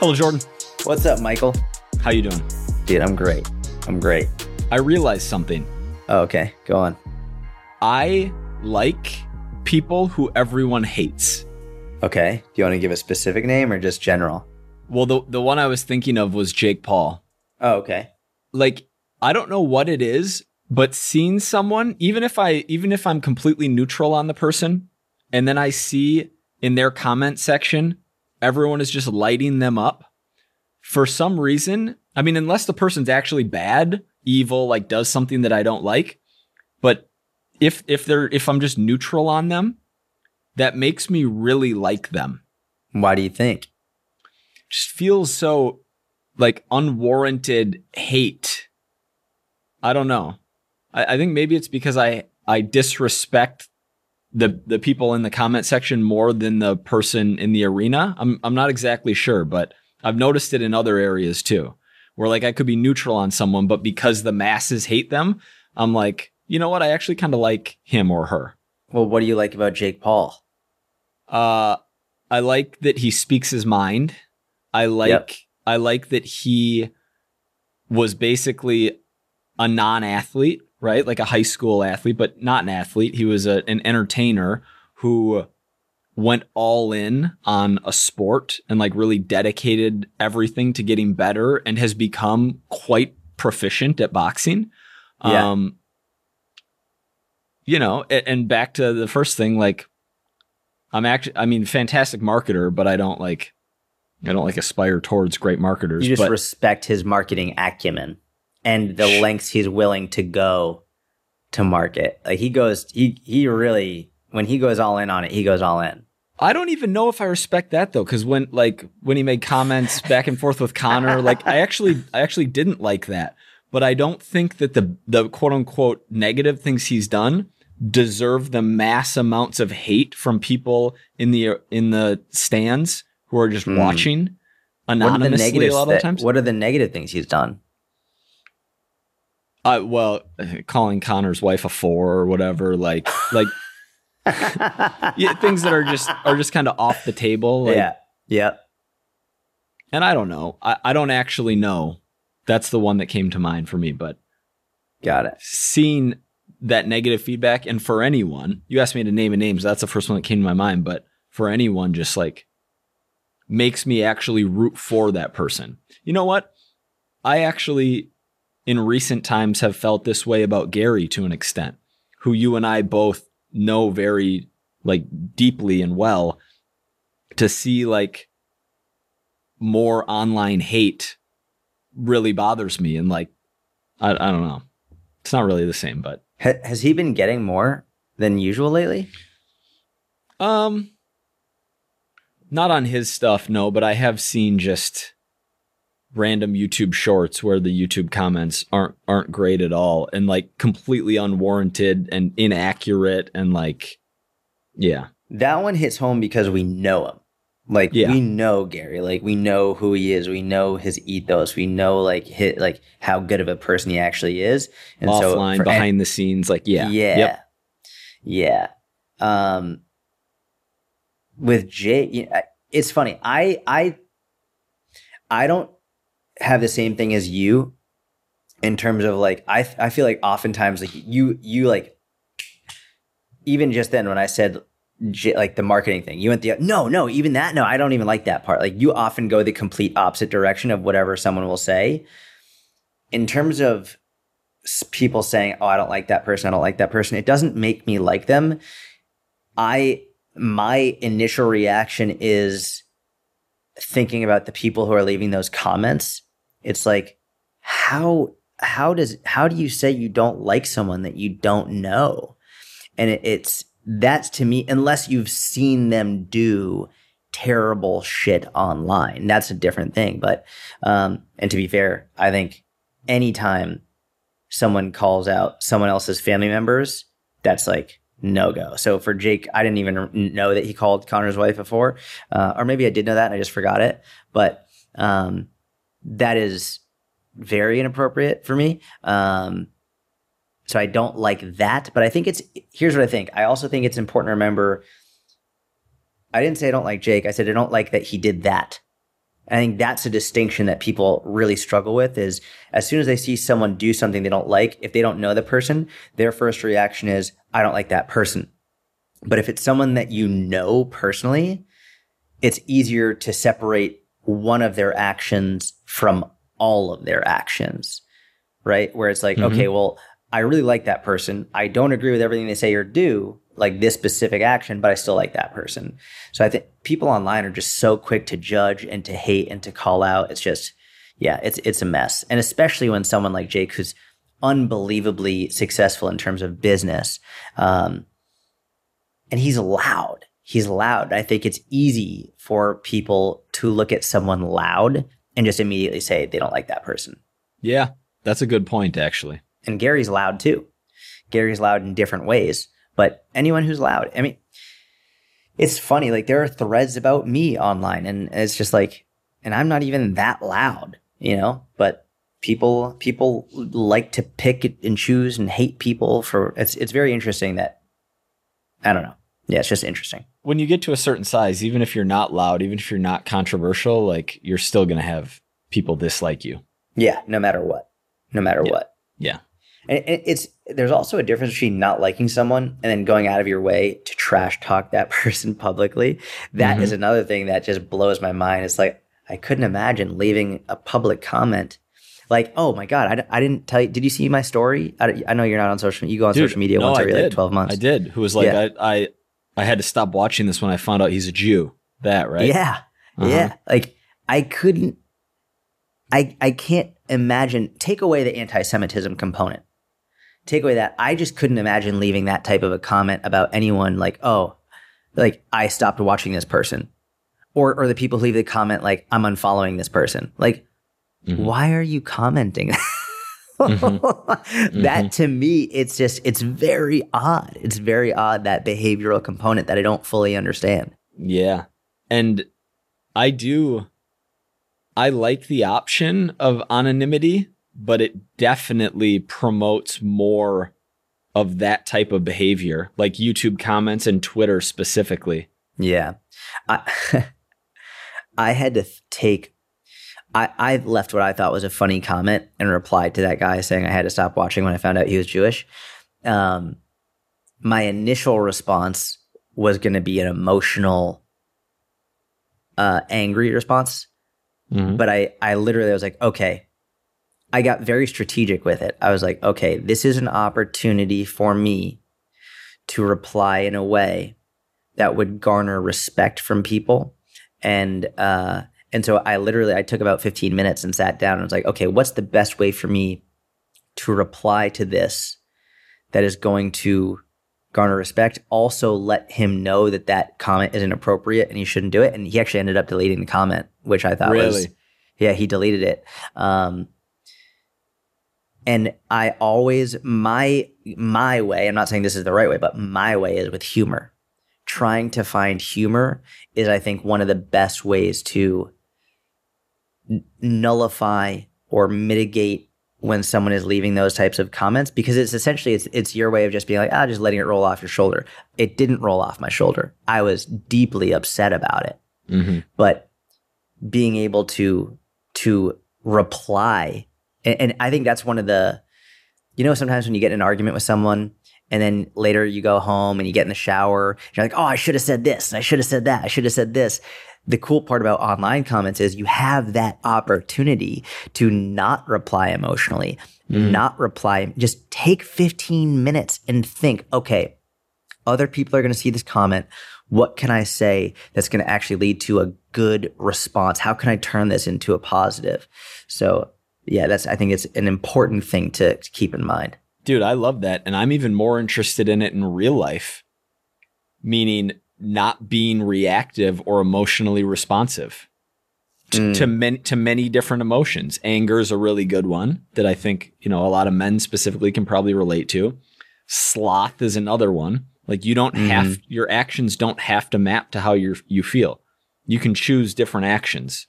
Hello, Jordan. What's up, Michael? How you doing? Dude, I'm great. I'm great. I realized something. Oh, okay, go on. I like people who everyone hates. Okay. Do you want to give a specific name or just general? Well, the the one I was thinking of was Jake Paul. Oh, okay. Like I don't know what it is, but seeing someone, even if I even if I'm completely neutral on the person, and then I see in their comment section everyone is just lighting them up for some reason. I mean, unless the person's actually bad, evil, like does something that I don't like, but if if they're if I'm just neutral on them, that makes me really like them. Why do you think? Just feels so like unwarranted hate. I don't know. I, I think maybe it's because I I disrespect the the people in the comment section more than the person in the arena. I'm I'm not exactly sure, but I've noticed it in other areas too. Where like I could be neutral on someone, but because the masses hate them, I'm like, you know what? I actually kind of like him or her. Well, what do you like about Jake Paul? Uh I like that he speaks his mind. I like Yep. I like that he was basically a non-athlete, right? Like a high school athlete, but not an athlete. He was a, an entertainer who went all in on a sport and like really dedicated everything to getting better and has become quite proficient at boxing. Yeah. Um you know, and back to the first thing like I'm actually I mean fantastic marketer, but I don't like I don't like aspire towards great marketers. You just but respect his marketing acumen and the lengths he's willing to go to market. Like he goes, he he really when he goes all in on it, he goes all in. I don't even know if I respect that though, because when like when he made comments back and forth with Conor, like I actually I actually didn't like that. But I don't think that the the quote unquote negative things he's done deserve the mass amounts of hate from people in the in the stands who are just Hmm. watching What are the anonymously a lot of that- times. What are the negative things he's done? Uh, well, calling Conor's wife a four or whatever, like like yeah, things that are just are just kind of off the table. Like, yeah. Yep. And I don't know. I, I don't actually know. That's the one that came to mind for me. But Got it. seeing that negative feedback, and for anyone, you asked me to name a name, so that's the first one that came to my mind. But for anyone, just like makes me actually root for that person. You know what? I actually, in recent times, have felt this way about Gary to an extent, who you and I both know very like deeply and well. To see like more online hate really bothers me, and like I, I don't know. It's not really the same, but Ha- has he been getting more than usual lately? Um, not on his stuff, no, but I have seen just random YouTube shorts where the YouTube comments aren't aren't great at all and like completely unwarranted and inaccurate and like yeah. That one hits home because we know him. Like Yeah. we know Gary. Like we know who he is. We know his ethos. We know like hit like how good of a person he actually is. And so Offline, for- behind the scenes, like yeah. yeah, Yep. yeah. Um, with Jay, you know, it's funny. I I I don't have the same thing as you in terms of like I I feel like oftentimes like you you like even just then when I said like the marketing thing, you went the no no even that no I don't even like that part. Like you often go the complete opposite direction of whatever someone will say. In terms of people saying, "Oh, I don't like that person. I don't like that person." It doesn't make me like them. I my initial reaction is thinking about the people who are leaving those comments. It's like how how does how do you say you don't like someone that you don't know? And it, it's that's to me unless you've seen them do terrible shit online. That's a different thing. But um, and to be fair, I think anytime someone calls out someone else's family members, that's like no go. So for Jake, I didn't even know that he called Conor's wife before, uh, or maybe I did know that and I just forgot it. But um, that is very inappropriate for me. Um, So I don't like that, but I think it's here's what I think. I also think it's important to remember I didn't say I don't like Jake. I said I don't like that he did that. I think that's a distinction that people really struggle with is as soon as they see someone do something they don't like, if they don't know the person, their first reaction is, I don't like that person. But if it's someone that you know personally, it's easier to separate one of their actions from all of their actions, right? Where it's like, mm-hmm. okay, well, I really like that person. I don't agree with everything they say or do, like this specific action, but I still like that person. So I think people online are just so quick to judge and to hate and to call out. It's just, yeah, it's it's a mess. And especially when someone like Jake, who's unbelievably successful in terms of business, um, and he's loud. He's loud. I think it's easy for people to look at someone loud and just immediately say they don't like that person. Yeah, that's a good point, actually. And Gary's loud too. Gary's loud in different ways, but anyone who's loud, I mean, it's funny. Like there are threads about me online, and it's just like, and I'm not even that loud, you know. But people people like to pick and choose and hate people for. It's it's very interesting that I don't know. Yeah, it's just interesting. When you get to a certain size, even if you're not loud, even if you're not controversial, like you're still gonna have people dislike you. Yeah, no matter what. No matter yeah. what. Yeah. And it's there's also a difference between not liking someone and then going out of your way to trash talk that person publicly. That mm-hmm. is another thing that just blows my mind. It's like I couldn't imagine leaving a public comment like, oh my god, I, I didn't tell you. Did you see my story? I, I know you're not on social. You go on Dude, social media no, once every like twelve months. I did. Who was like, yeah. I, I I had to stop watching this when I found out he's a Jew. That right? Yeah, uh-huh. yeah. Like I couldn't. I I can't imagine. Take away the anti-Semitism component take away that I just couldn't imagine leaving that type of a comment about anyone like, oh, like I stopped watching this person. Or or the people who leave the comment like, I'm unfollowing this person. Like, mm-hmm. why are you commenting? mm-hmm. That mm-hmm. to me, it's just it's very odd. It's very odd that behavioral component that I don't fully understand. Yeah. And I do I like the option of anonymity but it definitely promotes more of that type of behavior, like YouTube comments and Twitter specifically. Yeah. I I had to take I, I left what I thought was a funny comment and replied to that guy saying I had to stop watching when I found out he was Jewish. Um, my initial response was going to be an emotional, uh, angry response. Mm-hmm. But I, I literally was like, okay, I got very strategic with it. I was like, okay, this is an opportunity for me to reply in a way that would garner respect from people. And uh, and so I literally I took about 15 minutes and sat down and was like, okay, what's the best way for me to reply to this that is going to garner respect? Also, let him know that that comment is inappropriate and he shouldn't do it. And he actually ended up deleting the comment, which I thought really? was yeah, he deleted it. Um, and I always my my way, I'm not saying this is the right way, but my way is with humor. Trying to find humor is I think one of the best ways to nullify or mitigate when someone is leaving those types of comments because it's essentially it's it's your way of just being like ah just letting it roll off your shoulder. It didn't roll off my shoulder. I was deeply upset about it. Mm-hmm. But being able to to reply and, and I think that's one of the, you know, sometimes when you get in an argument with someone and then later you go home and you get in the shower, you're like, oh, I should have said this. I should have said that. I should have said this. The cool part about online comments is you have that opportunity to not reply emotionally, mm. not reply, just take 15 minutes and think, okay, other people are going to see this comment. What can I say that's going to actually lead to a good response? How can I turn this into a positive? So yeah, that's I think it's an important thing to, to keep in mind. Dude, I love that. And I'm even more interested in it in real life, meaning not being reactive or emotionally responsive to, mm. to many to many different emotions. Anger is a really good one that I think, you know, a lot of men specifically can probably relate to. Sloth is another one. Like you don't mm. have your actions don't have to map to how you you feel. You can choose different actions.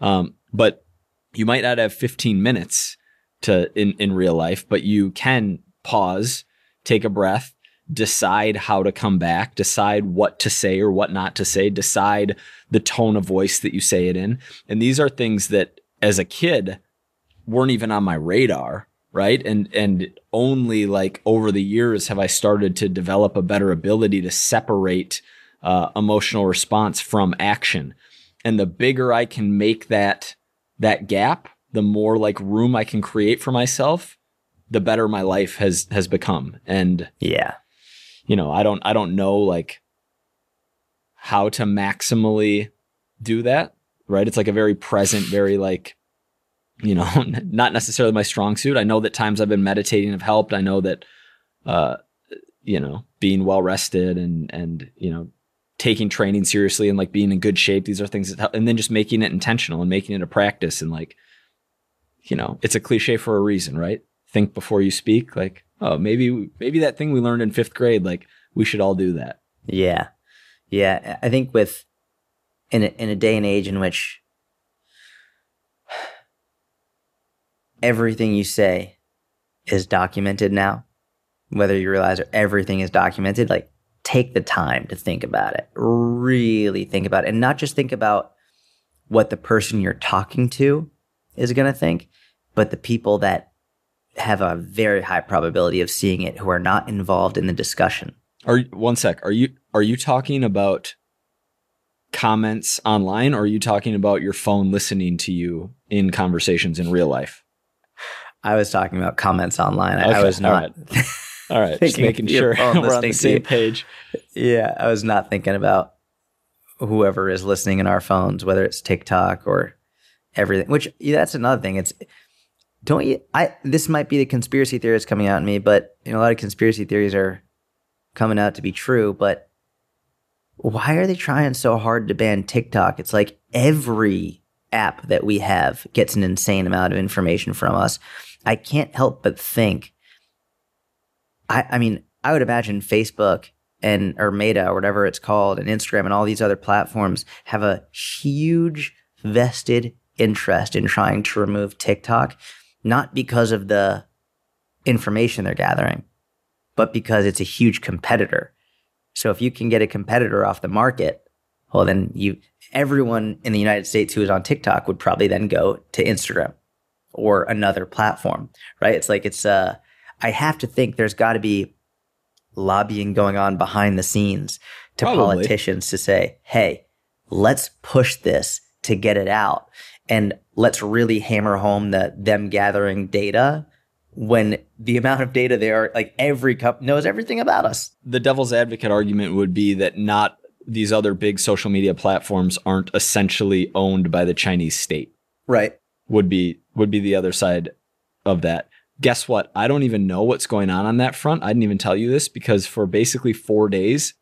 Um, but you might not have 15 minutes to in, in real life, but you can pause, take a breath, decide how to come back, decide what to say or what not to say, decide the tone of voice that you say it in. And these are things that as a kid weren't even on my radar, right? And and only like over the years have I started to develop a better ability to separate uh, emotional response from action. And the bigger I can make that that gap, the more like room I can create for myself, the better my life has has become. And Yeah. You know, I don't I don't know like how to maximally do that, right? It's like a very present, very like you know, not necessarily my strong suit. I know that times I've been meditating have helped. I know that uh you know, being well rested and and you know, taking training seriously and like being in good shape, these are things that help and then just making it intentional and making it a practice and like you know, it's a cliche for a reason, right? Think before you speak like, oh, maybe maybe that thing we learned in 5th grade like we should all do that. Yeah. Yeah. I think with in a, in a day and age in which everything you say is documented now, whether you realize or everything is documented, like take the time to think about it. Really think about it. And not just think about what the person you're talking to is going to think, but the people that have a very high probability of seeing it who are not involved in the discussion. Are one sec. Are you are you talking about comments online or are you talking about your phone listening to you in conversations in real life? I was talking about comments online. I, I was not. All right, just making sure we're on the same page. yeah, I was not thinking about whoever is listening in our phones, whether it's TikTok or everything. Which yeah, that's another thing. It's don't you? I this might be the conspiracy theorist coming out in me, but you know, a lot of conspiracy theories are coming out to be true. But why are they trying so hard to ban TikTok? It's like every app that we have gets an insane amount of information from us. I can't help but think. I, I mean, I would imagine Facebook and or Meta or whatever it's called, and Instagram and all these other platforms have a huge vested interest in trying to remove TikTok, not because of the information they're gathering, but because it's a huge competitor. So if you can get a competitor off the market, well then you everyone in the United States who is on TikTok would probably then go to Instagram or another platform, right? It's like it's uh I have to think there's got to be lobbying going on behind the scenes to Probably. politicians to say, "Hey, let's push this to get it out and let's really hammer home that them gathering data when the amount of data they are like every cup knows everything about us." The devil's advocate argument would be that not these other big social media platforms aren't essentially owned by the Chinese state. Right. would be would be the other side of that. Guess what? I don't even know what's going on on that front. I didn't even tell you this because for basically 4 days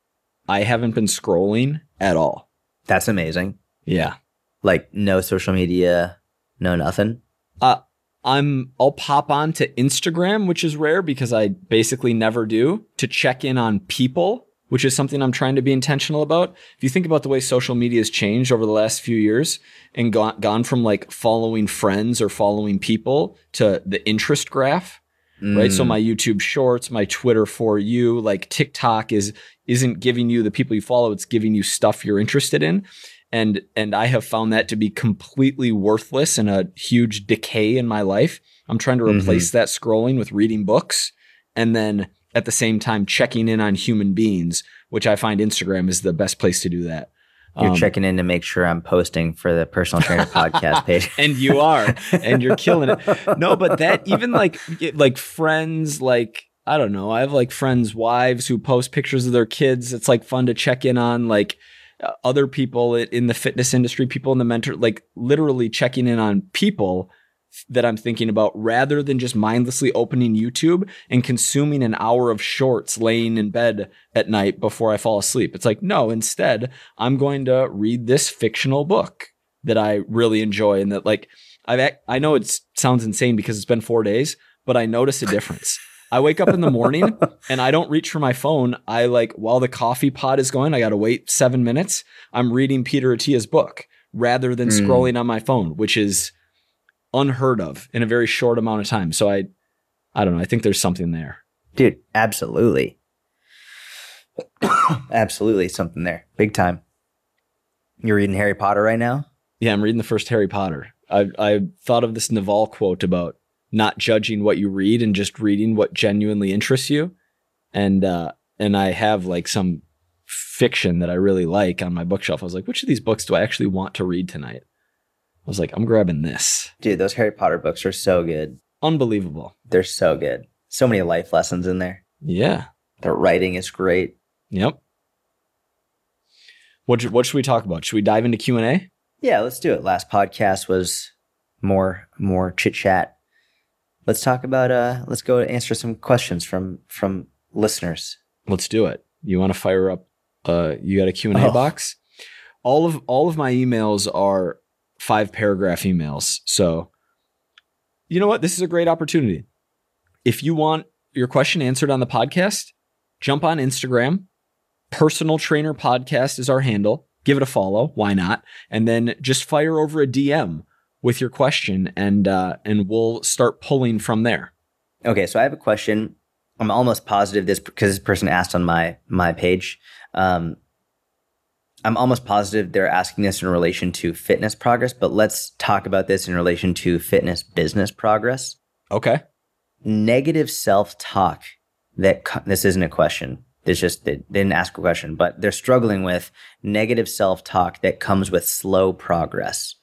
I haven't been scrolling at all. That's amazing. Yeah. Like no social media, no nothing. Uh I'm I'll pop on to Instagram, which is rare because I basically never do, to check in on people, which is something I'm trying to be intentional about. If you think about the way social media has changed over the last few years and gone gone from like following friends or following people to the interest graph, right? So Mm. my YouTube Shorts, my Twitter for you, like TikTok is isn't giving you the people you follow; it's giving you stuff you're interested in, and and I have found that to be completely worthless and a huge decay in my life. I'm trying to Mhm. replace that scrolling with reading books, and then at the same time checking in on human beings, which I find Instagram is the best place to do that. You're Um, checking in to make sure I'm posting for the personal trainer podcast page. and you are and you're killing it no but that even like like friends like i don't know i have like friends wives who post pictures of their kids it's like fun to check in on like Uh, other people in the fitness industry people in the mentor like literally checking in on people that i'm thinking about rather than just mindlessly opening youtube and consuming an hour of shorts laying in bed at night before i fall asleep it's like no instead i'm going to read this fictional book that I really enjoy and that like I've I know it sounds insane because it's been 4 days, but I notice a difference. I wake up in the morning and I don't reach for my phone. I like while the coffee pot is going, I got to wait 7 minutes. I'm reading Peter Attia's book rather than Mm. scrolling on my phone, which is unheard of in a very short amount of time. So I I don't know, I think there's something there. Dude, absolutely. absolutely something there. Big time. You're reading Harry Potter right now? Yeah, I'm reading the first Harry Potter. I I thought of this Naval quote about not judging what you read and just reading what genuinely interests you. And uh and I have like some fiction that I really like on my bookshelf. I was like, which of these books do I actually want to read tonight? I was like, I'm grabbing this. Dude, those Harry Potter books are so good. Unbelievable. They're so good. So many life lessons in there. Yeah. The writing is great. Yep. What what should we talk about? Should we dive into Q and A? Yeah, let's do it. Last podcast was more more chit chat. Let's talk about uh let's go answer some questions from from listeners. Let's do it. You want to fire up uh you got a Q&A Oh. box? All of all of my emails are five paragraph emails. So you know what? This is a great opportunity. If you want your question answered on the podcast, jump on Instagram. Personal Trainer Podcast is our handle. Give it a follow. Why not? And then just fire over a DM with your question and uh, and we'll start pulling from there. Okay, so I have a question. I'm almost positive this because this person asked on my my page. Um, I'm almost positive they're asking this in relation to fitness progress, but let's talk about this in relation to fitness business progress. Okay. Negative self talk. That co- this isn't a question. It's just they didn't ask a question, but they're struggling with negative self talk that comes with slow progress,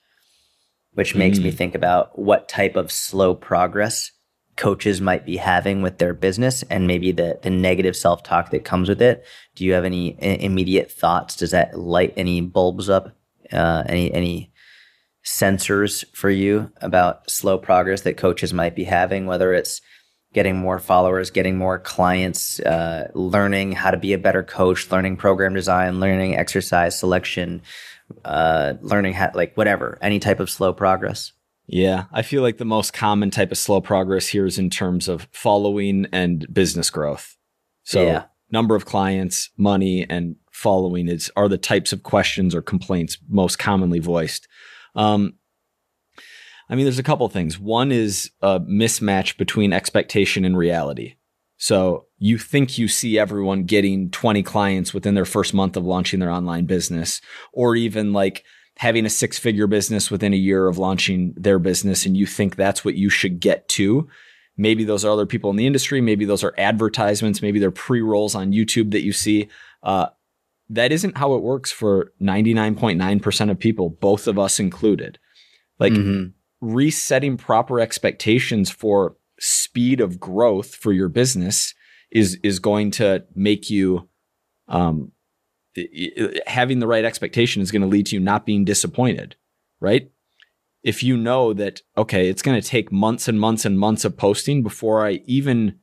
which makes me Mm. think about what type of slow progress coaches might be having with their business and maybe the, the negative self talk that comes with it. Do you have any immediate thoughts? Does that light any bulbs up? Uh, any any sensors for you about slow progress that coaches might be having, whether it's getting more followers, getting more clients, uh, learning how to be a better coach, learning program design, learning exercise selection, uh, learning how, like whatever, any type of slow progress. Yeah, I feel like the most common type of slow progress here is in terms of following and business growth. So, Yeah. number of clients, money, and following is are the types of questions or complaints most commonly voiced. Um, I mean, there's a couple things. One is a mismatch between expectation and reality. So you think you see everyone getting 20 clients within their first month of launching their online business, or even like having a six figure business within a year of launching their business, and you think that's what you should get to. Maybe those are other people in the industry. Maybe those are advertisements. Maybe they're pre rolls on YouTube that you see. Uh, that isn't how it works for 99.9% of people, both of us included. Like, Mhm. resetting proper expectations for speed of growth for your business is is going to make you um having the right expectation is going to lead to you not being disappointed right? If you know that okay it's going to take months and months and months of posting before i even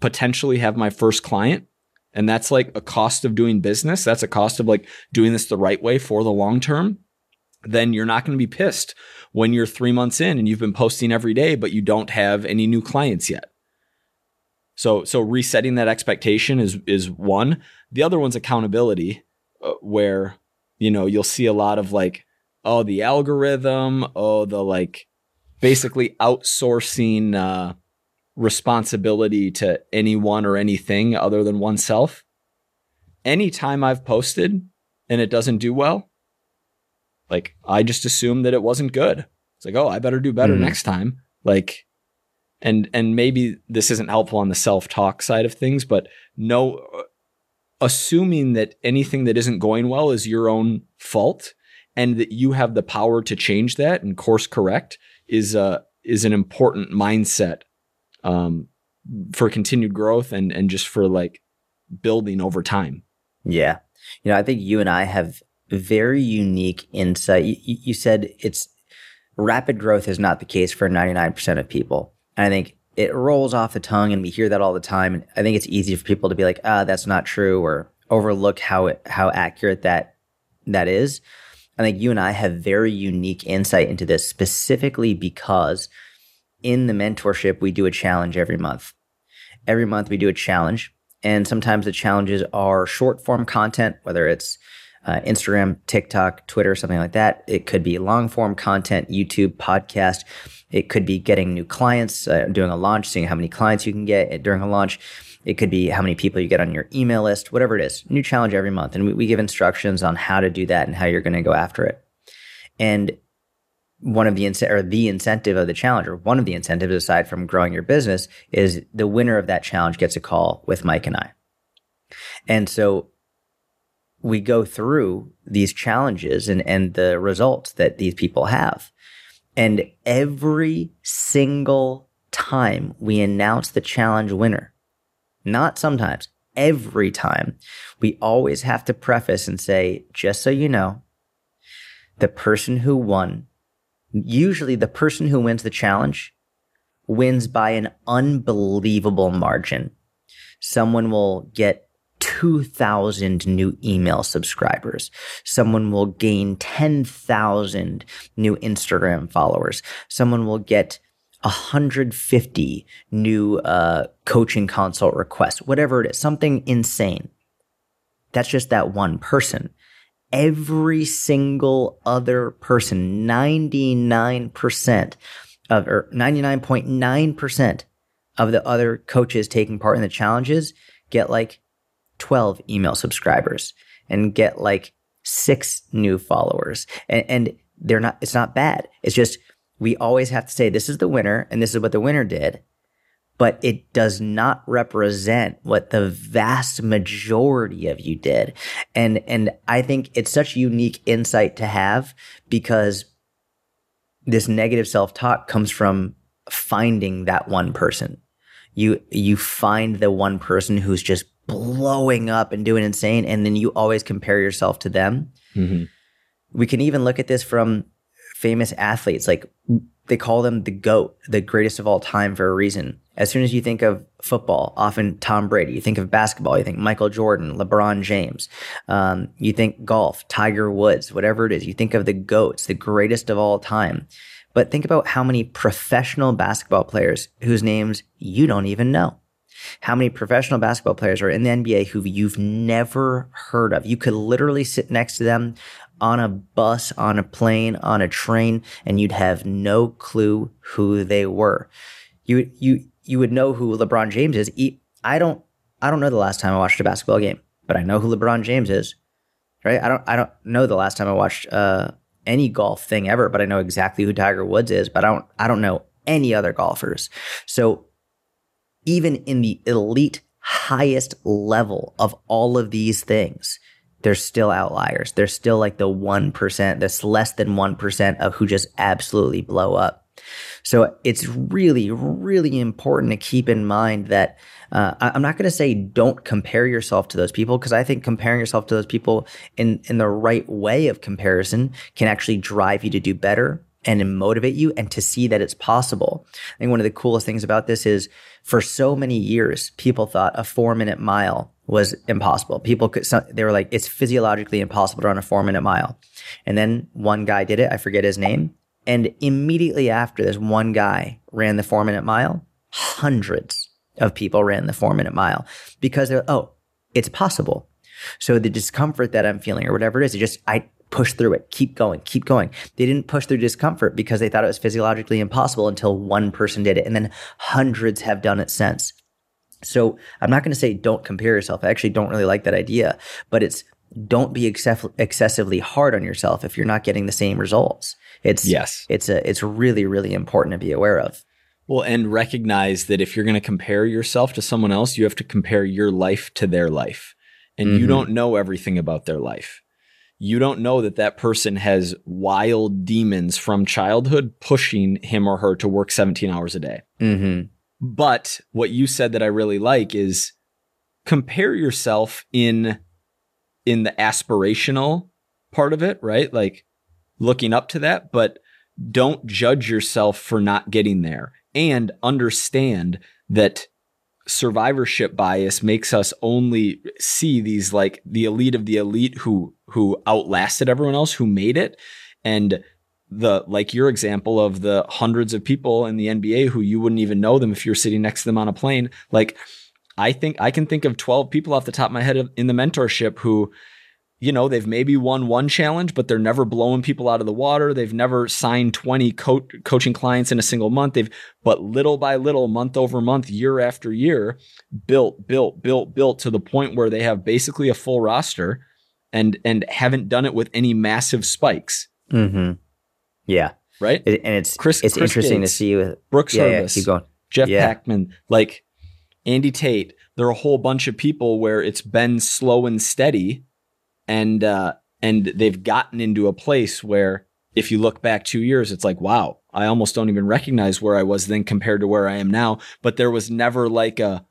potentially have my first client and that's like a cost of doing business that's a cost of like doing this the right way for the long term then you're not going to be pissed when you're three months in and you've been posting every day, but you don't have any new clients yet. So, so resetting that expectation is is one. The other one's accountability, uh, where you know you'll see a lot of like, oh, the algorithm, oh, the like, basically outsourcing uh, responsibility to anyone or anything other than oneself. Anytime I've posted and it doesn't do well, like I just assumed that it wasn't good. It's like, oh, I better do better Mhm. next time. Like, and and maybe this isn't helpful on the self talk side of things, but no, assuming that anything that isn't going well is your own fault, and that you have the power to change that and course correct is a is an important mindset um, for continued growth and and just for like building over time. Yeah. You know, I think you and I have very unique insight. You, you said it's rapid growth is not the case for 99% of people. And I think it rolls off the tongue and we hear that all the time. And I think it's easy for people to be like, ah, that's not true or overlook how it, how accurate that, that is. I think you and I have very unique insight into this specifically because in the mentorship, we do a challenge every month. Every month we do a challenge and sometimes the challenges are short form content, whether it's uh, Instagram, TikTok, Twitter, something like that. It could be long form content, YouTube, podcast. It could be getting new clients, uh, doing a launch, seeing how many clients you can get during a launch. It could be how many people you get on your email list, whatever it is. New challenge every month. And we, we give instructions on how to do that and how you're going to go after it. And one of the or the incentive of the challenge, or one of the incentives aside from growing your business, is the winner of that challenge gets a call with Mike and I. And so we go through these challenges and, and the results that these people have. And every single time we announce the challenge winner, not sometimes, every time, we always have to preface and say, just so you know, the person who won usually the person who wins the challenge wins by an unbelievable margin. Someone will get 2,000 new email subscribers. Someone will gain 10,000 new Instagram followers. Someone will get 150 new uh, coaching consult requests, whatever it is, something insane. That's just that one person every single other person, 99% of, or 99.9% of the other coaches taking part in the challenges get like 12 email subscribers and get like six new followers. And, and they're not, it's not bad. It's just, we always have to say, this is the winner and this is what the winner did but it does not represent what the vast majority of you did. And and I think it's such unique insight to have because this negative self-talk comes from finding that one person. You you find the one person who's just blowing up and doing insane and then you always compare yourself to them. Mm-hmm. We can even look at this from famous athletes like they call them the GOAT, the greatest of all time for a reason. As soon as you think of football, often Tom Brady. You think of basketball, you think Michael Jordan, LeBron James. Um, you think golf, Tiger Woods, whatever it is. You think of the GOATs, the greatest of all time. But think about how many professional basketball players whose names you don't even know. How many professional basketball players are in the NBA who you've never heard of? You could literally sit next to them on a bus, on a plane, on a train, and you'd have no clue who they were. You you you would know who LeBron James is. I don't I don't know the last time I watched a basketball game, but I know who LeBron James is. Right? I don't I don't know the last time I watched uh, any golf thing ever, but I know exactly who Tiger Woods is, but I don't I don't know any other golfers. So even in the elite highest level of all of these things, there's still outliers. There's still like the 1%, that's less than 1% of who just absolutely blow up. So it's really, really important to keep in mind that uh, I'm not going to say don't compare yourself to those people because I think comparing yourself to those people in, in the right way of comparison can actually drive you to do better and motivate you and to see that it's possible. I think one of the coolest things about this is for so many years, people thought a four minute mile was impossible. People could, they were like, it's physiologically impossible to run a four minute mile. And then one guy did it. I forget his name. And immediately after this one guy ran the four minute mile, hundreds of people ran the four minute mile because they're, oh, it's possible. So the discomfort that I'm feeling or whatever it is, it just, I push through it, keep going, keep going. They didn't push through discomfort because they thought it was physiologically impossible until one person did it. And then hundreds have done it since. So I'm not going to say don't compare yourself. I actually don't really like that idea, but it's don't be excessively hard on yourself if you're not getting the same results. It's yes, it's a it's really really important to be aware of. Well, and recognize that if you're going to compare yourself to someone else, you have to compare your life to their life, and mm-hmm. you don't know everything about their life. You don't know that that person has wild demons from childhood pushing him or her to work 17 hours a day. Mm-hmm. But what you said that I really like is compare yourself in in the aspirational part of it, right? Like looking up to that, but don't judge yourself for not getting there and understand that survivorship bias makes us only see these like the elite of the elite who who outlasted everyone else who made it and the like your example of the hundreds of people in the NBA who you wouldn't even know them if you're sitting next to them on a plane. Like I think I can think of 12 people off the top of my head in the mentorship who you know, they've maybe won one challenge, but they're never blowing people out of the water. They've never signed 20 co- coaching clients in a single month. They've, but little by little, month over month, year after year, built, built, built, built to the point where they have basically a full roster and, and haven't done it with any massive spikes. Mm-hmm. Yeah. Right. It, and it's, Chris- it's Chris interesting Gates, to see with, Brooks yeah, yeah, keep going. Jeff Yeah. Packman, like Andy Tate. There are a whole bunch of people where it's been slow and steady, and uh, and they've gotten into a place where if you look back two years, it's like wow, I almost don't even recognize where I was then compared to where I am now. But there was never like a,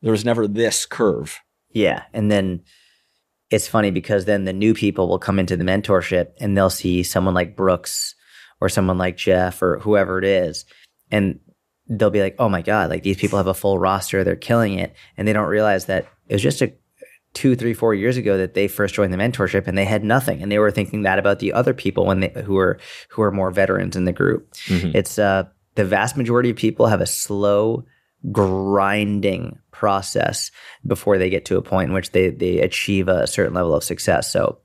there was never this curve. Yeah. And then it's funny because then the new people will come into the mentorship and they'll see someone like Brooks or someone like Jeff or whoever it is. And they'll be like, oh my God, like these people have a full roster, they're killing it. And they don't realize that it was just a two, three, four years ago that they first joined the mentorship and they had nothing. And they were thinking that about the other people when they who were who are more veterans in the group. It's uh the vast majority of people have a slow grinding process before they get to a point in which they they achieve a certain level of success. So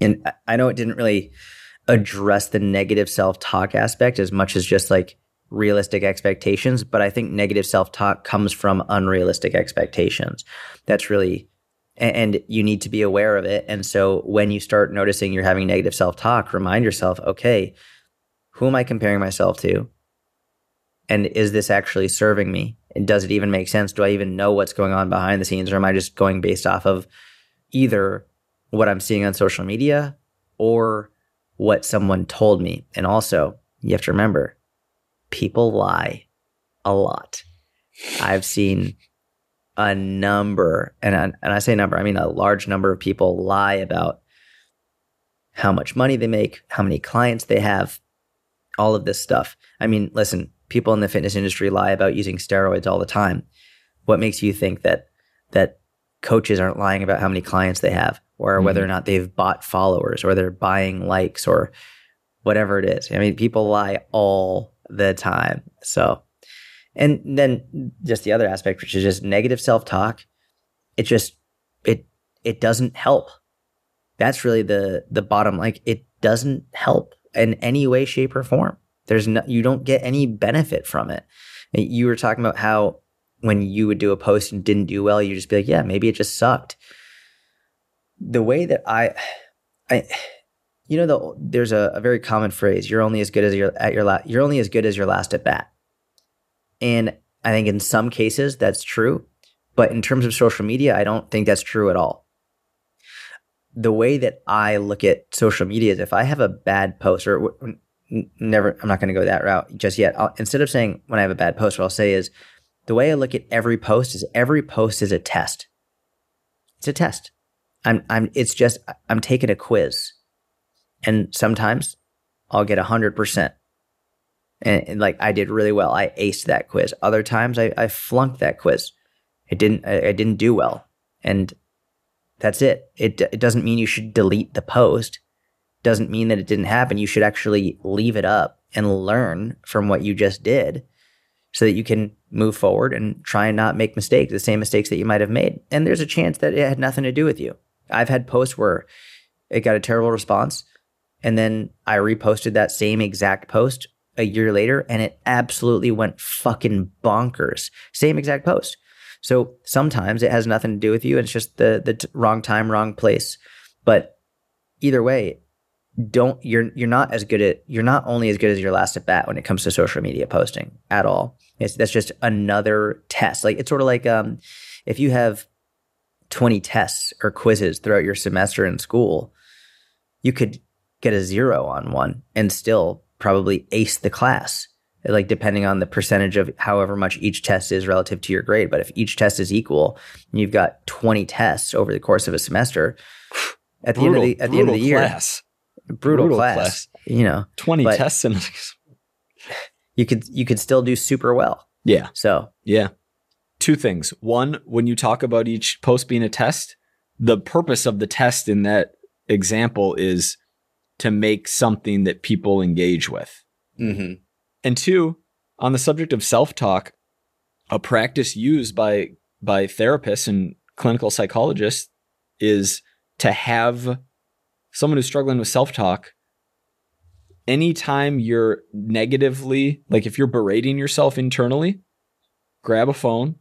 and I- know it didn't really address the negative self-talk aspect as much as just like realistic expectations, but I think negative self-talk comes from unrealistic expectations. That's really and you need to be aware of it. And so when you start noticing you're having negative self-talk, remind yourself, okay, who am I comparing myself to? And is this actually serving me? And does it even make sense? Do I even know what's going on behind the scenes? Or am I just going based off of either what I'm seeing on social media or what someone told me? And also, you have to remember, people lie a lot. I've seen a number, and I, and I say number, I mean a large number of people lie about how much money they make, how many clients they have, all of this stuff. I mean, listen, people in the fitness industry lie about using steroids all the time. What makes you think that that coaches aren't lying about how many clients they have or whether or mm-hmm. not they've bought followers or they're buying likes or whatever it is? I mean, people lie all the time. So, and then just the other aspect, which is just negative self-talk, it just it it doesn't help. That's really the the bottom. Like it doesn't help in any way, shape, or form. There's no you don't get any benefit from it. You were talking about how when you would do a post and didn't do well, you'd just be like, yeah, maybe it just sucked. The way that I, I, you know, the, there's a, a very common phrase: "You're only as good as your at your la- you're only as good as your last at bat." And I think in some cases that's true, but in terms of social media, I don't think that's true at all. The way that I look at social media is if I have a bad post or never, I'm not going to go that route just yet. I'll, instead of saying when I have a bad post, what I'll say is the way I look at every post is every post is a test. It's a test. I'm, I'm, it's just, I'm taking a quiz. And sometimes I'll get a 100%. And, and, like I did really well. I aced that quiz. Other times I, I flunked that quiz. I didn't, I, I didn't do well. And that's it. It, it doesn't mean you should delete the post. Doesn't mean that it didn't happen. You should actually leave it up and learn from what you just did so that you can move forward and try and not make mistakes, the same mistakes that you might have made. And there's a chance that it had nothing to do with you. I've had posts where it got a terrible response, and then I reposted that same exact post a year later, and it absolutely went fucking bonkers. Same exact post. So sometimes it has nothing to do with you. It's just the the t- wrong time, wrong place. But either way, don't you're you're not as good at you're not only as good as your last at bat when it comes to social media posting at all. It's that's just another test. Like it's sort of like um if you have 20 tests or quizzes throughout your semester in school, you could get a zero on one and still probably ace the class. Like depending on the percentage of however much each test is relative to your grade. But if each test is equal and you've got 20 tests over the course of a semester, at the end of the at the end of the year, class. brutal, brutal class, class. you know, 20 But- tests and you could you could still do super well. yeah, So yeah. Two things. One, when you talk about each post being a test, the purpose of the test in that example is to make something that people engage with. mm-hmm. And two, on the subject of self-talk, a practice used by by therapists and clinical psychologists is to have someone who's struggling with self talk, anytime you're negatively, like if you're berating yourself internally, grab a phone,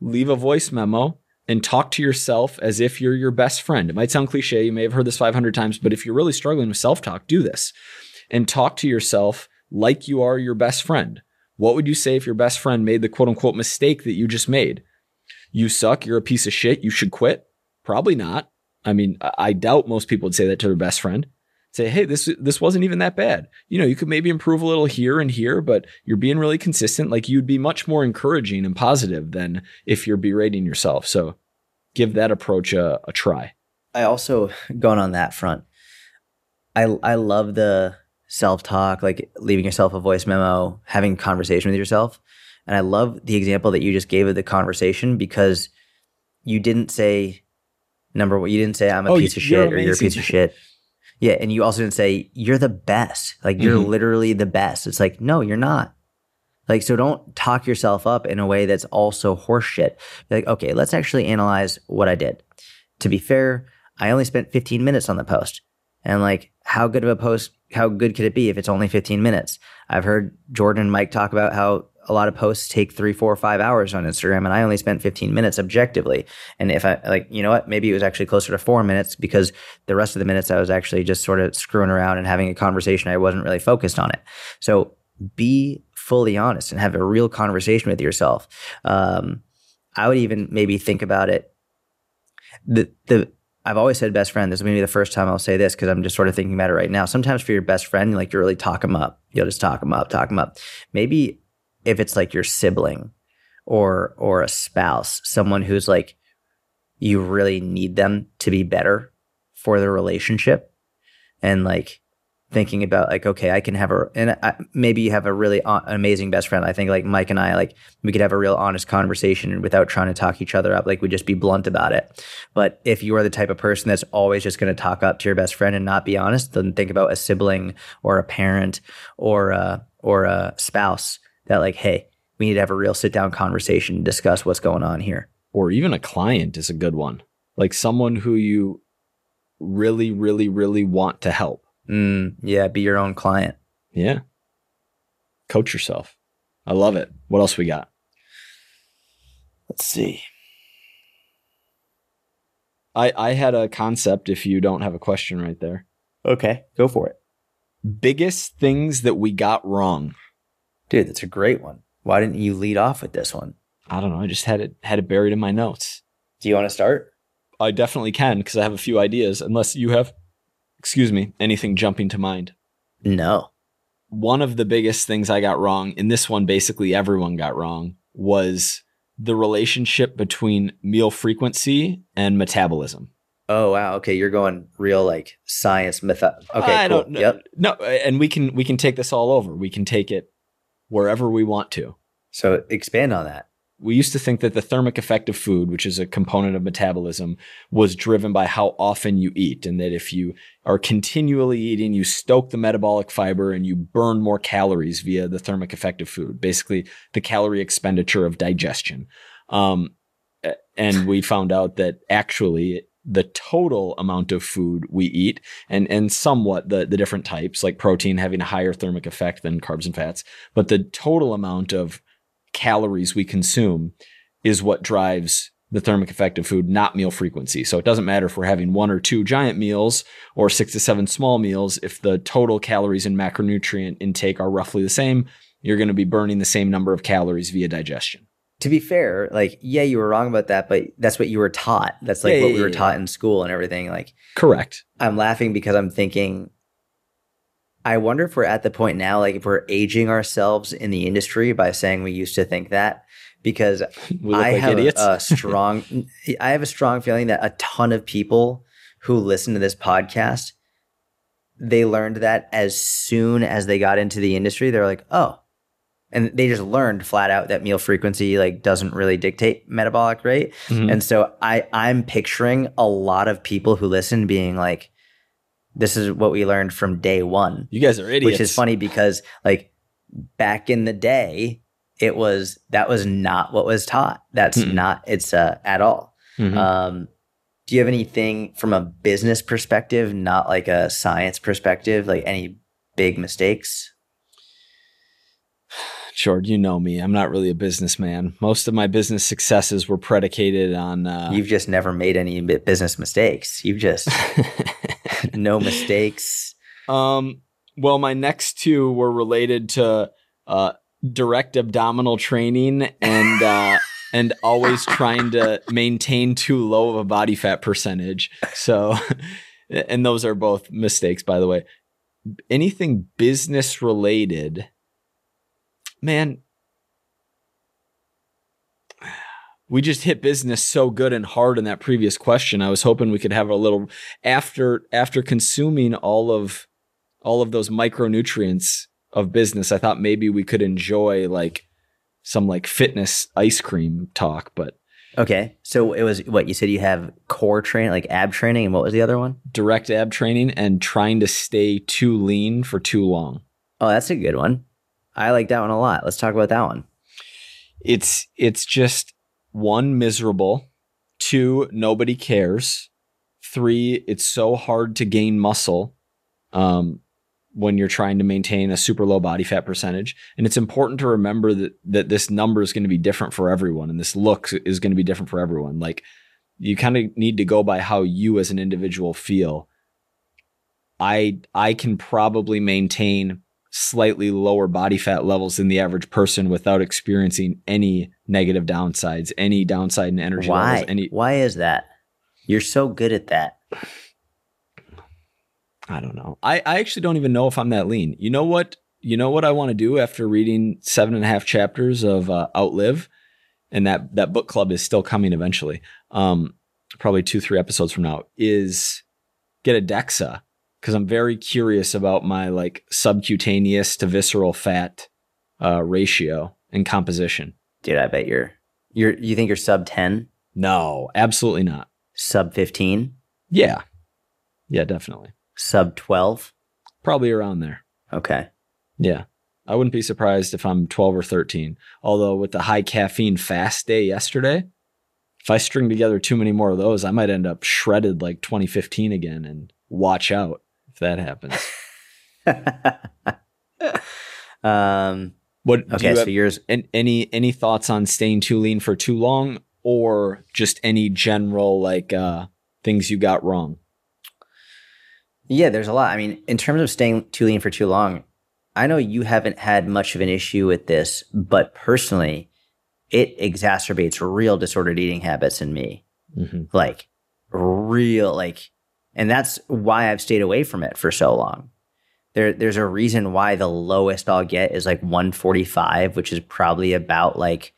leave a voice memo, and talk to yourself as if you're your best friend. It might sound cliche. You may have heard this 500 times, but if you're really struggling with self talk, do this and talk to yourself like you are your best friend. What would you say if your best friend made the quote unquote mistake that you just made? You suck. You're a piece of shit. You should quit. Probably not. I mean, I doubt most people would say that to their best friend. Say, hey, this this wasn't even that bad. You know, you could maybe improve a little here and here, but you're being really consistent. Like you'd be much more encouraging and positive than if you're berating yourself. So give that approach a, a try. I also going on that front. I I love the self talk, like leaving yourself a voice memo, having conversation with yourself. And I love the example that you just gave of the conversation because you didn't say number one, you didn't say I'm a Oh, piece of shit or you're a piece of shit. Yeah, and you also didn't say you're the best. Like you're Mhm. literally the best. It's like no, you're not. Like so, don't talk yourself up in a way that's also horseshit. Be like, okay, let's actually analyze what I did. To be fair, I only spent 15 minutes on the post, and like, how good of a post? How good could it be if it's only 15 minutes? I've heard Jordan and Mike talk about how a lot of posts take three, four, five hours on Instagram, and I only spent 15 minutes objectively. And if I like, you know what, maybe it was actually closer to four minutes because the rest of the minutes I was actually just sort of screwing around and having a conversation. I wasn't really focused on it. So be fully honest and have a real conversation with yourself. Um, I would even maybe think about it. The the I've always said best friend. This is maybe the first time I'll say this because I'm just sort of thinking about it right now. Sometimes for your best friend, like you really talk them up. You'll just talk them up, talk them up. Maybe if it's like your sibling or or a spouse, someone who's like you really need them to be better for the relationship, and like thinking about like okay, I can have a and I, maybe you have a really o- amazing best friend. I think like Mike and I like we could have a real honest conversation without trying to talk each other up. Like we just be blunt about it. But if you are the type of person that's always just going to talk up to your best friend and not be honest, then think about a sibling or a parent or a, or a spouse that like, hey, we need to have a real sit down conversation and discuss what's going on here. Or even a client is a good one. Like someone who you really, really, really want to help. Mm, yeah, be your own client. Yeah. Coach yourself. I love it. What else we got? Let's see. I, I had a concept if you don't have a question right there. Okay, go for it. Biggest things that we got wrong. Dude, that's a great one. Why didn't you lead off with this one? I don't know. I just had it had it buried in my notes. Do you want to start? I definitely can because I have a few ideas, unless you have, excuse me, anything jumping to mind. No. One of the biggest things I got wrong, and this one basically everyone got wrong, was the relationship between meal frequency and metabolism. Oh wow. Okay, you're going real like science method. Uh, okay, I cool. don't know. Yep. No, and we can we can take this all over. We can take it wherever we want to. So expand on that. We used to think that the thermic effect of food, which is a component of metabolism, was driven by how often you eat. And that if you are continually eating, you stoke the metabolic fire and you burn more calories via the thermic effect of food, basically the calorie expenditure of digestion. Um, and we found out that actually the total amount of food we eat and, and somewhat the, the different types, like protein having a higher thermic effect than carbs and fats, but the total amount of calories we consume is what drives the thermic effect of food, not meal frequency. So it doesn't matter if we're having one or two giant meals or six to seven small meals. If the total calories and macronutrient intake are roughly the same, you're going to be burning the same number of calories via digestion. To be fair, like yeah, you were wrong about that, but that's what you were taught. That's like Yeah, what we were taught in school and everything. Like Correct. I'm laughing because I'm thinking I wonder if we're at the point now, like if we're aging ourselves in the industry by saying we used to think that. Because I like have a, idiots. a strong, I have a strong feeling that a ton of people who listen to this podcast, they learned that as soon as they got into the industry. They're like, oh, and they just learned flat out that meal frequency like doesn't really dictate metabolic rate. Mhm. And so I I'm picturing a lot of people who listen being like, this is what we learned from day one you guys are idiots. which is funny because like back in the day it was that was not what was taught that's Mm-mm. not it's uh at all Mhm. um do you have anything from a business perspective, not like a science perspective, like any big mistakes? George, you know me. I'm not really a businessman. Most of my business successes were predicated on. Uh, You've just never made any business mistakes. You've just no mistakes. Um, well, my next two were related to uh, direct abdominal training and uh, and always trying to maintain too low of a body fat percentage. So, and those are both mistakes, by the way. Anything business related, man. We just hit business so good and hard in that previous question. I was hoping we could have a little after after consuming all of all of those micronutrients of business. I thought maybe we could enjoy like some like fitness ice cream talk, but Okay. So it was what you said you have core training, like ab training, and what was the other one? direct ab training and trying to stay too lean for too long. Oh, that's a good one. I like that one a lot. Let's talk about that one. It's it's just one miserable, two nobody cares, three it's so hard to gain muscle um when you're trying to maintain a super low body fat percentage. And it's important to remember that that this number is going to be different for everyone and this look is going to be different for everyone. Like you kind of need to go by how you as an individual feel. I i can probably maintain slightly lower body fat levels than the average person without experiencing any negative downsides any downside in energy Why? levels any Why is that? You're so good at that. I don't know. I, I actually don't even know if I'm that lean. You know what? You know what I want to do after reading seven and a half chapters of uh, Outlive, and that that book club is still coming eventually. Um, probably two three episodes from now is get a DEXA because I'm very curious about my like subcutaneous to visceral fat uh, ratio and composition. Dude, I bet you're you're you think you're sub 10, No, absolutely not. sub 15, Yeah, yeah, definitely. sub 12. Probably around there. Okay. Yeah. I wouldn't be surprised if I'm 12 or 13. Although, with the high caffeine fast day yesterday, if I string together too many more of those, I might end up shredded like 2015 again. And watch out if that happens. um What okay, you so yours an- any any thoughts on staying too lean for too long, or just any general like uh, things you got wrong? Yeah, there's a lot. I mean, in terms of staying too lean for too long, I know you haven't had much of an issue with this, but personally, it exacerbates real disordered eating habits in me. Mm-hmm. Like, real, like, and that's why I've stayed away from it for so long. There, there's a reason why the lowest I'll get is like 145, which is probably about like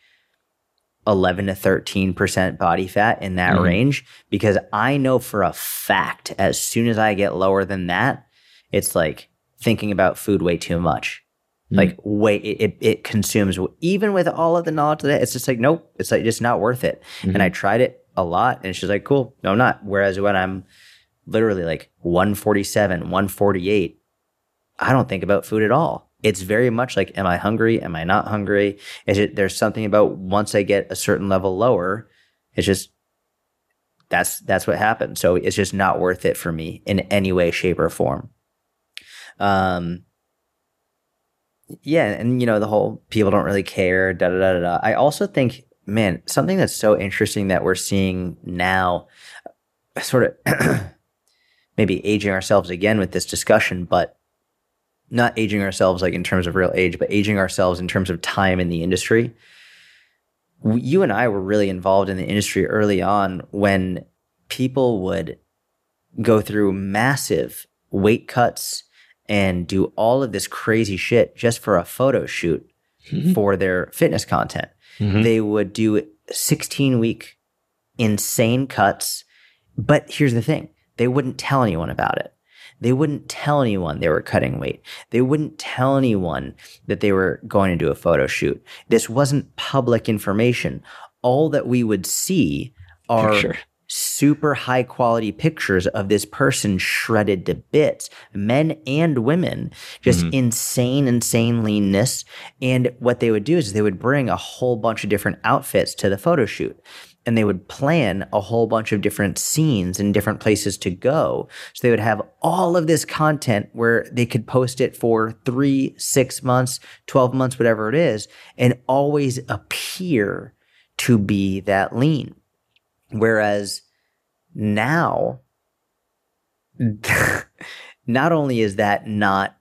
11 to 13% body fat in that Mhm. range because I know for a fact as soon as I get lower than that, it's like thinking about food way too much. Mhm. Like way it, it it consumes even with all of the knowledge of that, it's just like nope, it's like just not worth it. And I tried it a lot and it's just like cool, no I'm not. Whereas when I'm literally like 147, 148, I don't think about food at all. It's very much like, am I hungry? Am I not hungry? Is it there's something about once I get a certain level lower, it's just that's that's what happens. So it's just not worth it for me in any way, shape, or form. Um yeah, and you know, the whole people don't really care, da da da da. da. I also think, man, something that's so interesting that we're seeing now, sort of maybe aging ourselves again with this discussion, but not aging ourselves like in terms of real age, but aging ourselves in terms of time in the industry. You and I were really involved in the industry early on when people would go through massive weight cuts and do all of this crazy shit just for a photo shoot Mhm. for their fitness content. Mhm. They would do 16 week insane cuts. But here's the thing they wouldn't tell anyone about it. They wouldn't tell anyone they were cutting weight. They wouldn't tell anyone that they were going to do a photo shoot. This wasn't public information. All that we would see are Picture. super high quality pictures of this person shredded to bits, men and women, just Mhm. insane, insane leanness. And what they would do is they would bring a whole bunch of different outfits to the photo shoot. And they would plan a whole bunch of different scenes and different places to go. So they would have all of this content where they could post it for three, six months, 12 months, whatever it is, and always appear to be that lean. Whereas now, not only is that not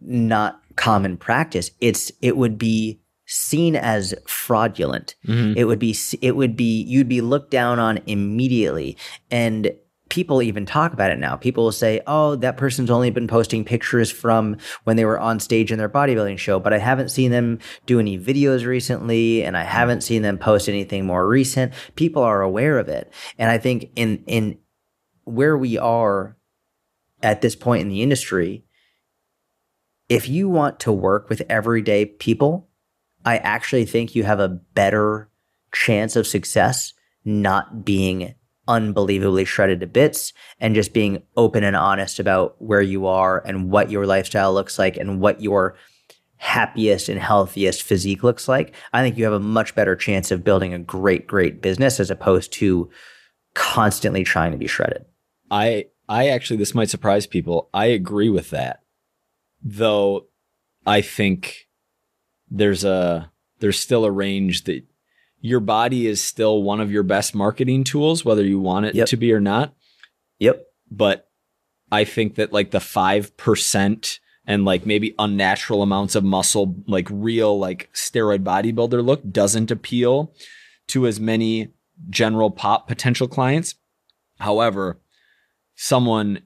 not common practice, it's it would be seen as fraudulent. Mhm. It would be it would be you'd be looked down on immediately and people even talk about it now. People will say, "Oh, that person's only been posting pictures from when they were on stage in their bodybuilding show, but I haven't seen them do any videos recently and I haven't seen them post anything more recent." People are aware of it. And I think in in where we are at this point in the industry, if you want to work with everyday people, I actually think you have a better chance of success not being unbelievably shredded to bits and just being open and honest about where you are and what your lifestyle looks like and what your happiest and healthiest physique looks like. I think you have a much better chance of building a great, great business as opposed to constantly trying to be shredded. I I actually this might surprise people. I agree with that. Though I think there's a there's still a range that your body is still one of your best marketing tools whether you want it Yep. to be or not. Yep. But I think that like the 5% and like maybe unnatural amounts of muscle like real like steroid bodybuilder look doesn't appeal to as many general pop potential clients. However, someone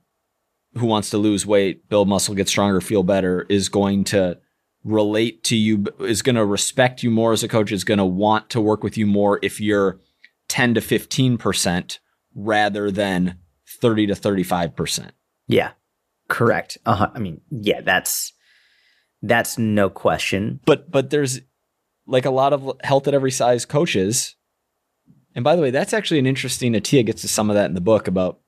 who wants to lose weight, build muscle, get stronger, feel better is going to relate to you, is going to respect you more as a coach, is going to want to work with you more if you're 10 to 15% rather than 30 to 35%. Yeah. Correct. Uh, I mean, yeah, that's that's no question. But but there's like a lot of health at every size coaches. And by the way, that's actually an interesting Attia gets to some of that in the book about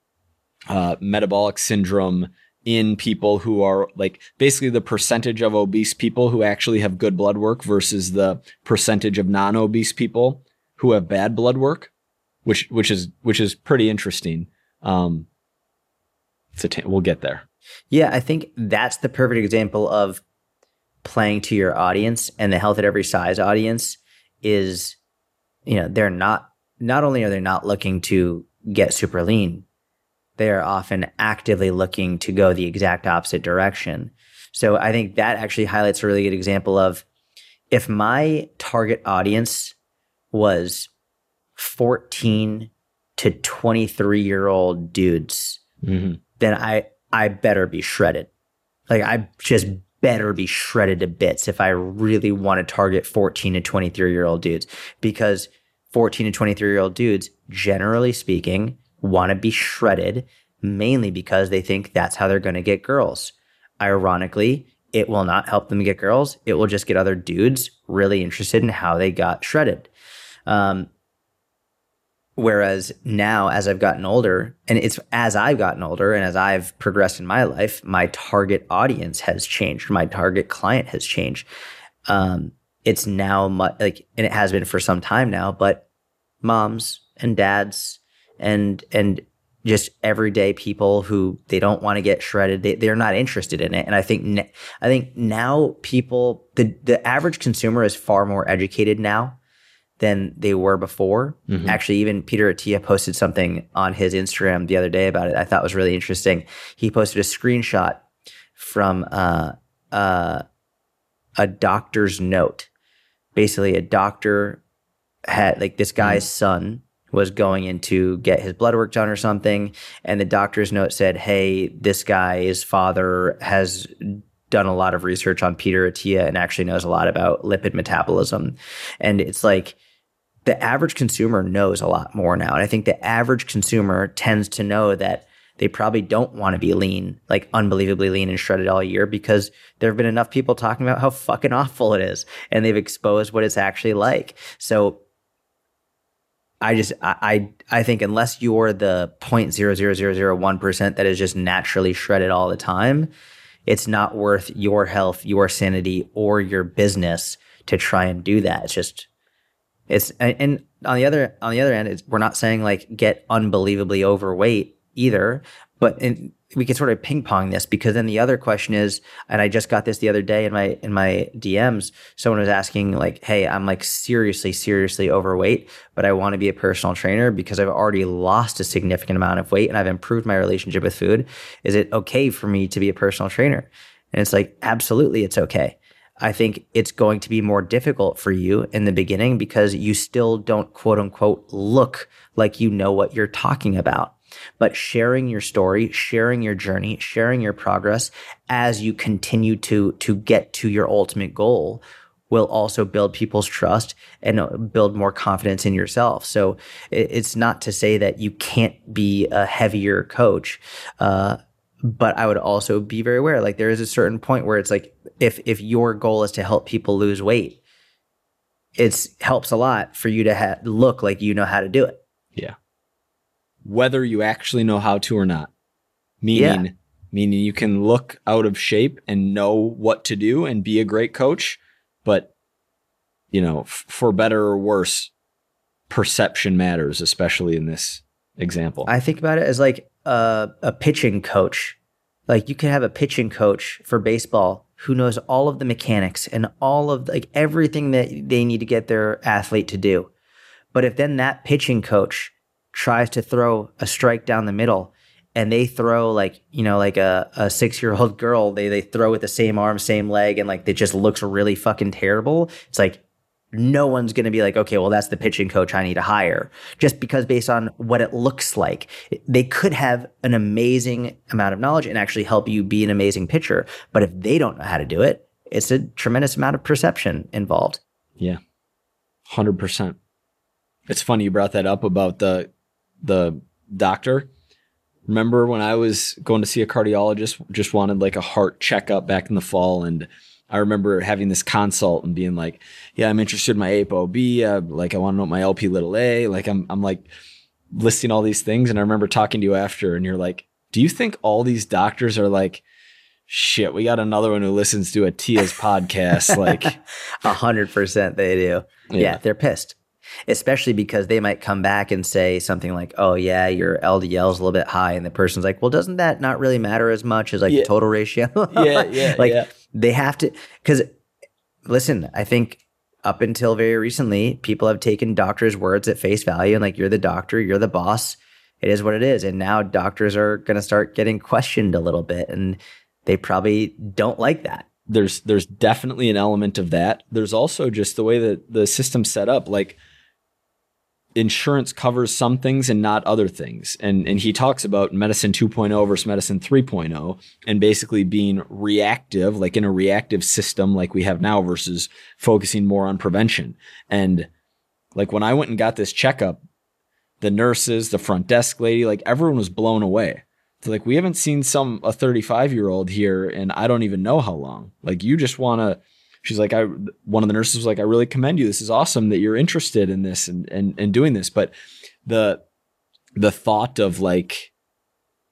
uh, metabolic syndrome in people who are like basically the percentage of obese people who actually have good blood work versus the percentage of non-obese people who have bad blood work, which which is which is pretty interesting. Um, it's a we'll get there. Yeah, I think that's the perfect example of playing to your audience and the health at every size audience is, you know, they're not, not only are they not looking to get super lean, they are often actively looking to go the exact opposite direction. So I think that actually highlights a really good example of if my target audience was 14 to 23 year old dudes, Mm-hmm. then I I better be shredded. Like I just better be shredded to bits if I really want to target 14 to 23 year old dudes because 14 to 23 year old dudes, generally speaking, want to be shredded mainly because they think that's how they're going to get girls. Ironically, it will not help them get girls. It will just get other dudes really interested in how they got shredded. Um, Whereas now, as I've gotten older, and it's as I've gotten older and as I've progressed in my life, my target audience has changed. My target client has changed. Um, it's now mu- like, and it has been for some time now, but moms and dads and, and just everyday people who they don't want to get shredded. They, they're not interested in it. And I think, I think now people, the, the average consumer is far more educated now than they were before. Mhm. Actually, even Peter Attia posted something on his Instagram the other day about it. I thought was really interesting. He posted a screenshot from uh, uh, a doctor's note. Basically, a doctor had like this guy's son was going in to get his blood work done or something, and the doctor's note said, "Hey, this guy's father has." Done a lot of research on Peter Attia and actually knows a lot about lipid metabolism. And it's like, the average consumer knows a lot more now. And I think the average consumer tends to know that they probably don't want to be lean, like unbelievably lean and shredded all year because there have been enough people talking about how fucking awful it is and they've exposed what it's actually like. So I just, I, I, think unless you're the 0.00001% that is just naturally shredded all the time, it's not worth your health, your sanity, or your business to try and do that. It's just, it's and, and on the other on the other end, we're not saying like get unbelievably overweight either, but in, we can sort of ping pong this because then the other question is, and I just got this the other day in my in my DMs. Someone was asking like, "Hey, I'm like seriously, seriously overweight, but I want to be a personal trainer because I've already lost a significant amount of weight and I've improved my relationship with food. Is it okay for me to be a personal trainer?" And it's like, absolutely, it's okay. I think it's going to be more difficult for you in the beginning because you still don't quote unquote look like you know what you're talking about. But sharing your story, sharing your journey, sharing your progress as you continue to, to get to your ultimate goal will also build people's trust and uh, build more confidence in yourself. So it's not to say that you can't be a heavier coach. Uh, but I would also be very aware. Like there is a certain point where it's like if if your goal is to help people lose weight, it helps a lot for you to ha- look like you know how to do it. Yeah. Whether you actually know how to or not, meaning yeah. meaning you can look out of shape and know what to do and be a great coach, but you know, f- for better or worse, perception matters, especially in this example. I think about it as like a, a pitching coach. Like you can have a pitching coach for baseball who knows all of the mechanics and all of like everything that they need to get their athlete to do. But if then that pitching coach tries to throw a strike down the middle and they throw like, you know, like a, a six year old girl, they, they throw with the same arm, same leg, and like it just looks really fucking terrible. It's like, no one's going to be like, okay, well, that's the pitching coach I need to hire just because based on what it looks like. They could have an amazing amount of knowledge and actually help you be an amazing pitcher. But if they don't know how to do it, it's a tremendous amount of perception involved. Yeah. 100%. It's funny you brought that up about the the doctor. Remember when I was going to see a cardiologist, just wanted like a heart checkup back in the fall and I remember having this consult and being like, "Yeah, I'm interested in my ApoB. Uh, like, I want to know my LP little a. Like, I'm, I'm like listing all these things." And I remember talking to you after, and you're like, "Do you think all these doctors are like?" Shit, we got another one who listens to Attia's podcast. Like, a hundred percent, they do. Yeah. yeah, they're pissed especially because they might come back and say something like, "Oh yeah, your LDL is a little bit high," and the person's like, "Well, doesn't that not really matter as much as like yeah. the total ratio?" yeah, yeah, like yeah. They have to, because listen, I think up until very recently, people have taken doctors' words at face value and like, you're the doctor, you're the boss. It is what it is. And now doctors are going to start getting questioned a little bit and they probably don't like that. There's there's definitely an element of that. There's also just the way that the system's set up. Like insurance covers some things and not other things. And and he talks about medicine 2.0 versus medicine 3.0 and basically being reactive, like in a reactive system like we have now versus focusing more on prevention. And like when I went and got this checkup, the nurses, the front desk lady, like everyone was blown away. It's like we haven't seen some a 35 year old here and I don't even know how long. Like you just want to she's like, I one of the nurses was like, I really commend you. This is awesome that you're interested in this and and and doing this. But the the thought of like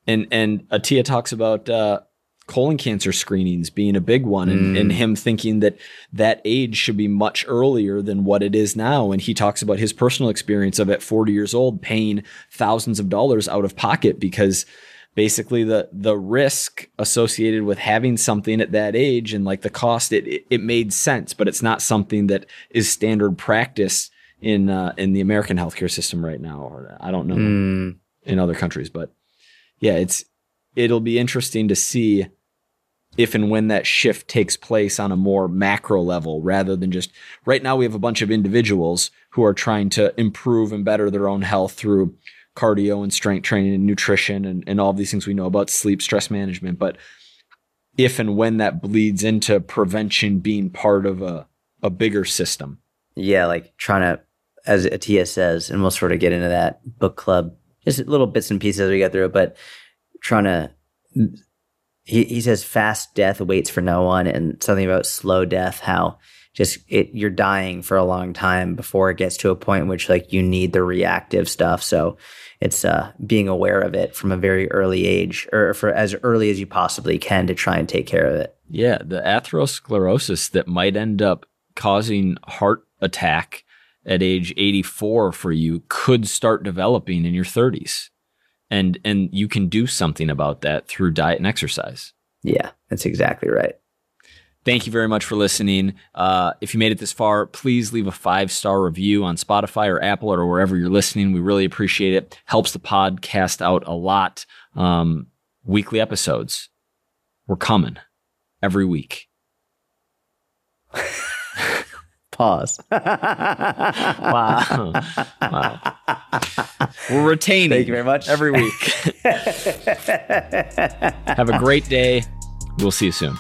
and and Attia talks about uh colon cancer screenings being a big one and, mm. and, him thinking that that age should be much earlier than what it is now and he talks about his personal experience of at 40 years old paying thousands of dollars out of pocket because basically the the risk associated with having something at that age and like the cost it it, made sense but it's not something that is standard practice in uh, in the American healthcare system right now or I don't know mm. in other countries but yeah it's it'll be interesting to see if and when that shift takes place on a more macro level rather than just right now we have a bunch of individuals who are trying to improve and better their own health through cardio and strength training and nutrition and, and all of these things we know about sleep, stress management. But if and when that bleeds into prevention being part of a, a bigger system. Yeah, like trying to, as Attia says, and we'll sort of get into that book club, just little bits and pieces as we get through it, but trying to, he, he says fast death waits for no one and something about slow death, how just it you're dying for a long time before it gets to a point in which like you need the reactive stuff. So it's uh, being aware of it from a very early age or for as early as you possibly can to try and take care of it. Yeah, the atherosclerosis that might end up causing heart attack at age 84 for you could start developing in your 30s. And and you can do something about that through diet and exercise. Yeah, that's exactly right. Thank you very much for listening. Uh, if you made it this far, please leave a five star review on Spotify or Apple or wherever you're listening. We really appreciate it. Helps the podcast out a lot. Um, weekly episodes, we're coming every week. Pause. Wow. wow. We're retaining. Thank you very much. Every week. Have a great day. We'll see you soon.